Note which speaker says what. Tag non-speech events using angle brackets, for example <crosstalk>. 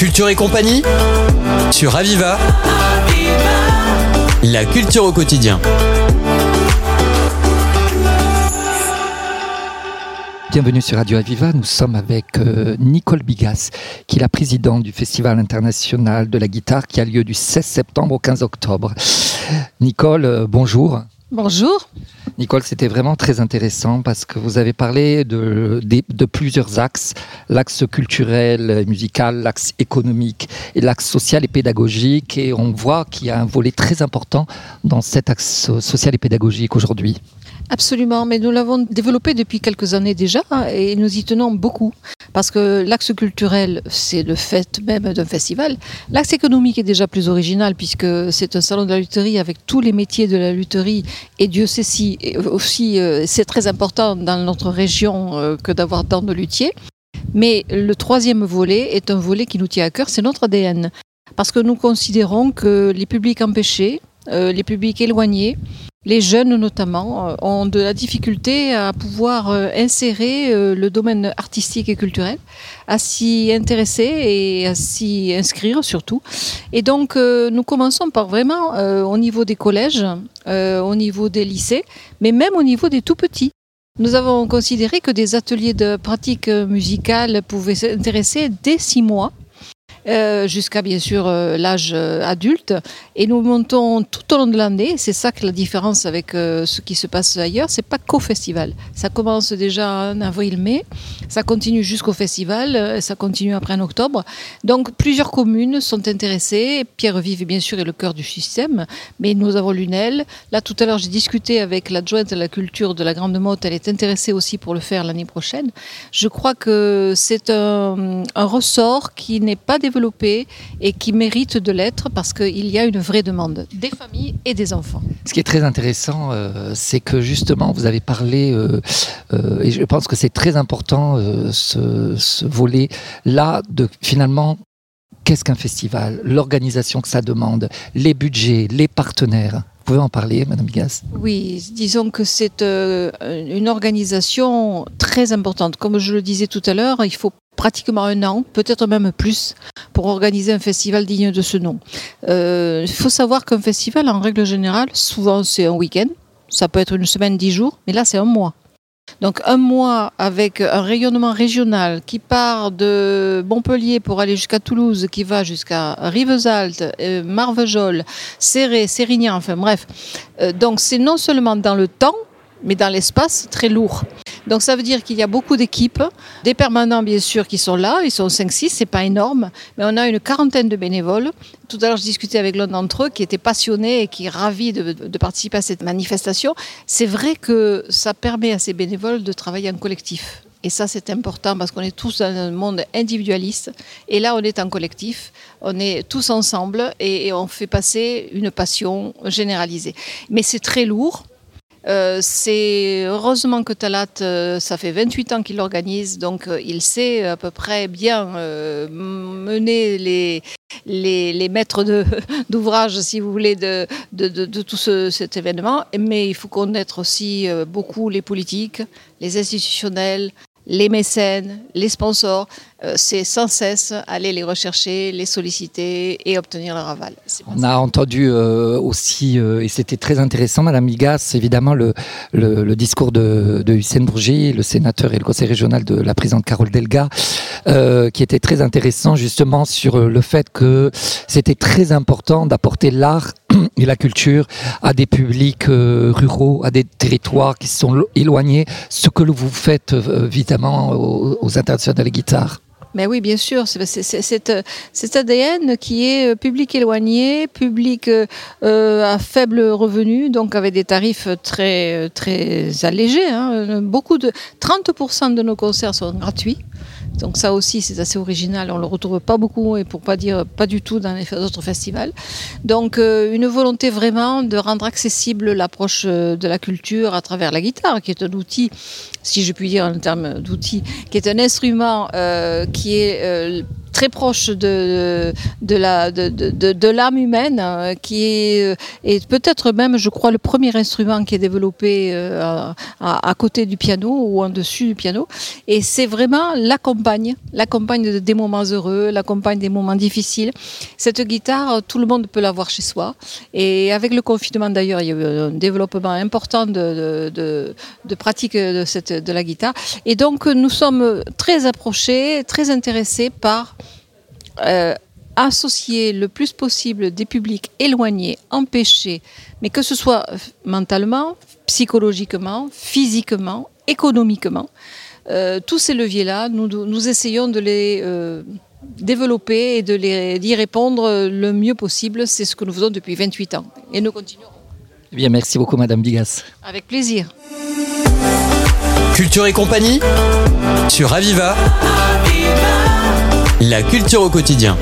Speaker 1: Culture et compagnie sur Aviva. La culture au quotidien.
Speaker 2: Bienvenue sur Radio Aviva. Nous sommes avec euh, Nicole Bigas, qui est la présidente du Festival international de la guitare qui a lieu du 16 septembre au 15 octobre. Nicole, euh, bonjour.
Speaker 3: Bonjour.
Speaker 2: Nicole, c'était vraiment très intéressant parce que vous avez parlé de, plusieurs axes, l'axe culturel, musical, l'axe économique et l'axe social et pédagogique. Et on voit qu'il y a un volet très important dans cet axe social et pédagogique aujourd'hui.
Speaker 3: Absolument, mais nous l'avons développé depuis quelques années déjà hein, et nous y tenons beaucoup. Parce que l'axe culturel, c'est le fait même d'un festival. L'axe économique est déjà plus original puisque c'est un salon de la lutherie avec tous les métiers de la lutherie. Et Dieu sait si aussi euh, c'est très important dans notre région euh, que d'avoir tant de luthiers. Mais le troisième volet est un volet qui nous tient à cœur, c'est notre ADN. Parce que nous considérons que les publics empêchés, euh, les publics éloignés, les jeunes notamment euh, ont de la difficulté à pouvoir euh, insérer euh, le domaine artistique et culturel, à s'y intéresser et à s'y inscrire surtout. Et donc nous commençons par vraiment au niveau des collèges, au niveau des lycées, mais même au niveau des tout petits. Nous avons considéré que des ateliers de pratique musicale pouvaient s'intéresser dès six mois euh, jusqu'à bien sûr euh, l'âge euh, adulte. Et nous montons tout au long de l'année. C'est ça que la différence avec ce qui se passe ailleurs. C'est pas qu'au festival. Ça commence déjà en avril-mai, ça continue jusqu'au festival, ça continue après en octobre. Donc plusieurs communes sont intéressées. Pierre-Vive, bien sûr, est le cœur du système, mais nous avons Lunel. Là, tout à l'heure, j'ai discuté avec l'adjointe à la culture de la Grande Motte. Elle est intéressée aussi pour le faire l'année prochaine. Je crois que c'est un, ressort qui n'est pas développé et qui mérite de l'être parce qu'il y a une vraie demande des familles et des enfants.
Speaker 2: Ce qui est très intéressant, euh, c'est que justement, vous avez parlé, euh, euh, et je pense que c'est très important, ce, ce volet-là, de finalement qu'est-ce qu'un festival, l'organisation que ça demande, les budgets, les partenaires. Pouvez en parler, Madame Bigas
Speaker 3: Oui, disons que c'est une organisation très importante. Comme je le disais tout à l'heure, il faut pratiquement un an, peut-être même plus, pour organiser un festival digne de ce nom. Euh, il faut savoir qu'un festival, en règle générale, souvent c'est un week-end, ça peut être une semaine, dix jours, mais là c'est un mois. Donc un mois avec un rayonnement régional qui part de Montpellier pour aller jusqu'à Toulouse, qui va jusqu'à Rivesaltes, euh, Marvejols, Serré, Sérignan, enfin bref. Euh, donc c'est non seulement dans le temps, mais dans l'espace très lourd. Donc ça veut dire qu'il y a beaucoup d'équipes, des permanents bien sûr qui sont là, ils sont 5-6, c'est pas énorme, mais on a une quarantaine de bénévoles. Tout à l'heure, je discutais avec l'un d'entre eux qui était passionné et qui est ravi de, de participer à cette manifestation. C'est vrai que ça permet à ces bénévoles de travailler en collectif. Et ça, c'est important parce qu'on est tous dans un monde individualiste. Et là, on est en collectif, on est tous ensemble et on fait passer une passion généralisée. Mais c'est très lourd. Euh, c'est heureusement que Talat, euh, ça fait 28 ans qu'il l'organise, donc euh, il sait à peu près bien mener les, maîtres <laughs> d'ouvrage, si vous voulez, de, tout cet événement. Mais il faut connaître aussi beaucoup les politiques, les institutionnels, les mécènes, les sponsors, c'est sans cesse aller les rechercher, les solliciter et obtenir leur aval.
Speaker 2: On a entendu euh, aussi, euh, et c'était très intéressant, Madame Migas, évidemment, le, le, discours de, Hussein Bourgi, le sénateur et le conseil régional de la présidente Carole Delga, qui était très intéressant justement sur le fait que c'était très important d'apporter l'art <clears throat> et la culture à des publics euh, ruraux, à des territoires qui sont éloignés, ce que vous faites euh, évidemment aux, aux internationales guitares.
Speaker 3: Mais oui, bien sûr, c'est cet ADN qui est euh, public éloigné, public à faible revenu, donc avec des tarifs très, très allégés. Hein. Beaucoup de 30% de nos concerts sont gratuits. Donc ça aussi, c'est assez original. On le retrouve pas beaucoup et pour pas dire pas du tout dans les autres festivals. Donc euh, une volonté vraiment de rendre accessible l'approche euh, de la culture à travers la guitare, qui est un outil, si je puis dire en termes d'outil, qui est un instrument euh, qui est très proche de, de l'âme de, de, de humaine, euh, qui est, est peut-être même, je crois, le premier instrument qui est développé à, à, côté du piano ou en dessus du piano. Et c'est vraiment la compagne, la compagne des moments heureux, la compagne des moments difficiles. Cette guitare, tout le monde peut l'avoir chez soi. Et avec le confinement d'ailleurs, il y a eu un développement important de, de, de pratique de, cette, de la guitare. Et donc nous sommes très approchés, très intéressés par euh, associer le plus possible des publics éloignés, empêchés, mais que ce soit mentalement, psychologiquement, physiquement, économiquement. Euh, tous ces leviers-là, nous, nous, essayons de les euh, développer et de les, d'y répondre le mieux possible. C'est ce que nous faisons depuis 28 ans. Et nous continuerons.
Speaker 2: Eh bien, merci beaucoup, Madame Bigas.
Speaker 3: Avec plaisir.
Speaker 1: Culture et compagnie sur Aviva. La culture au quotidien.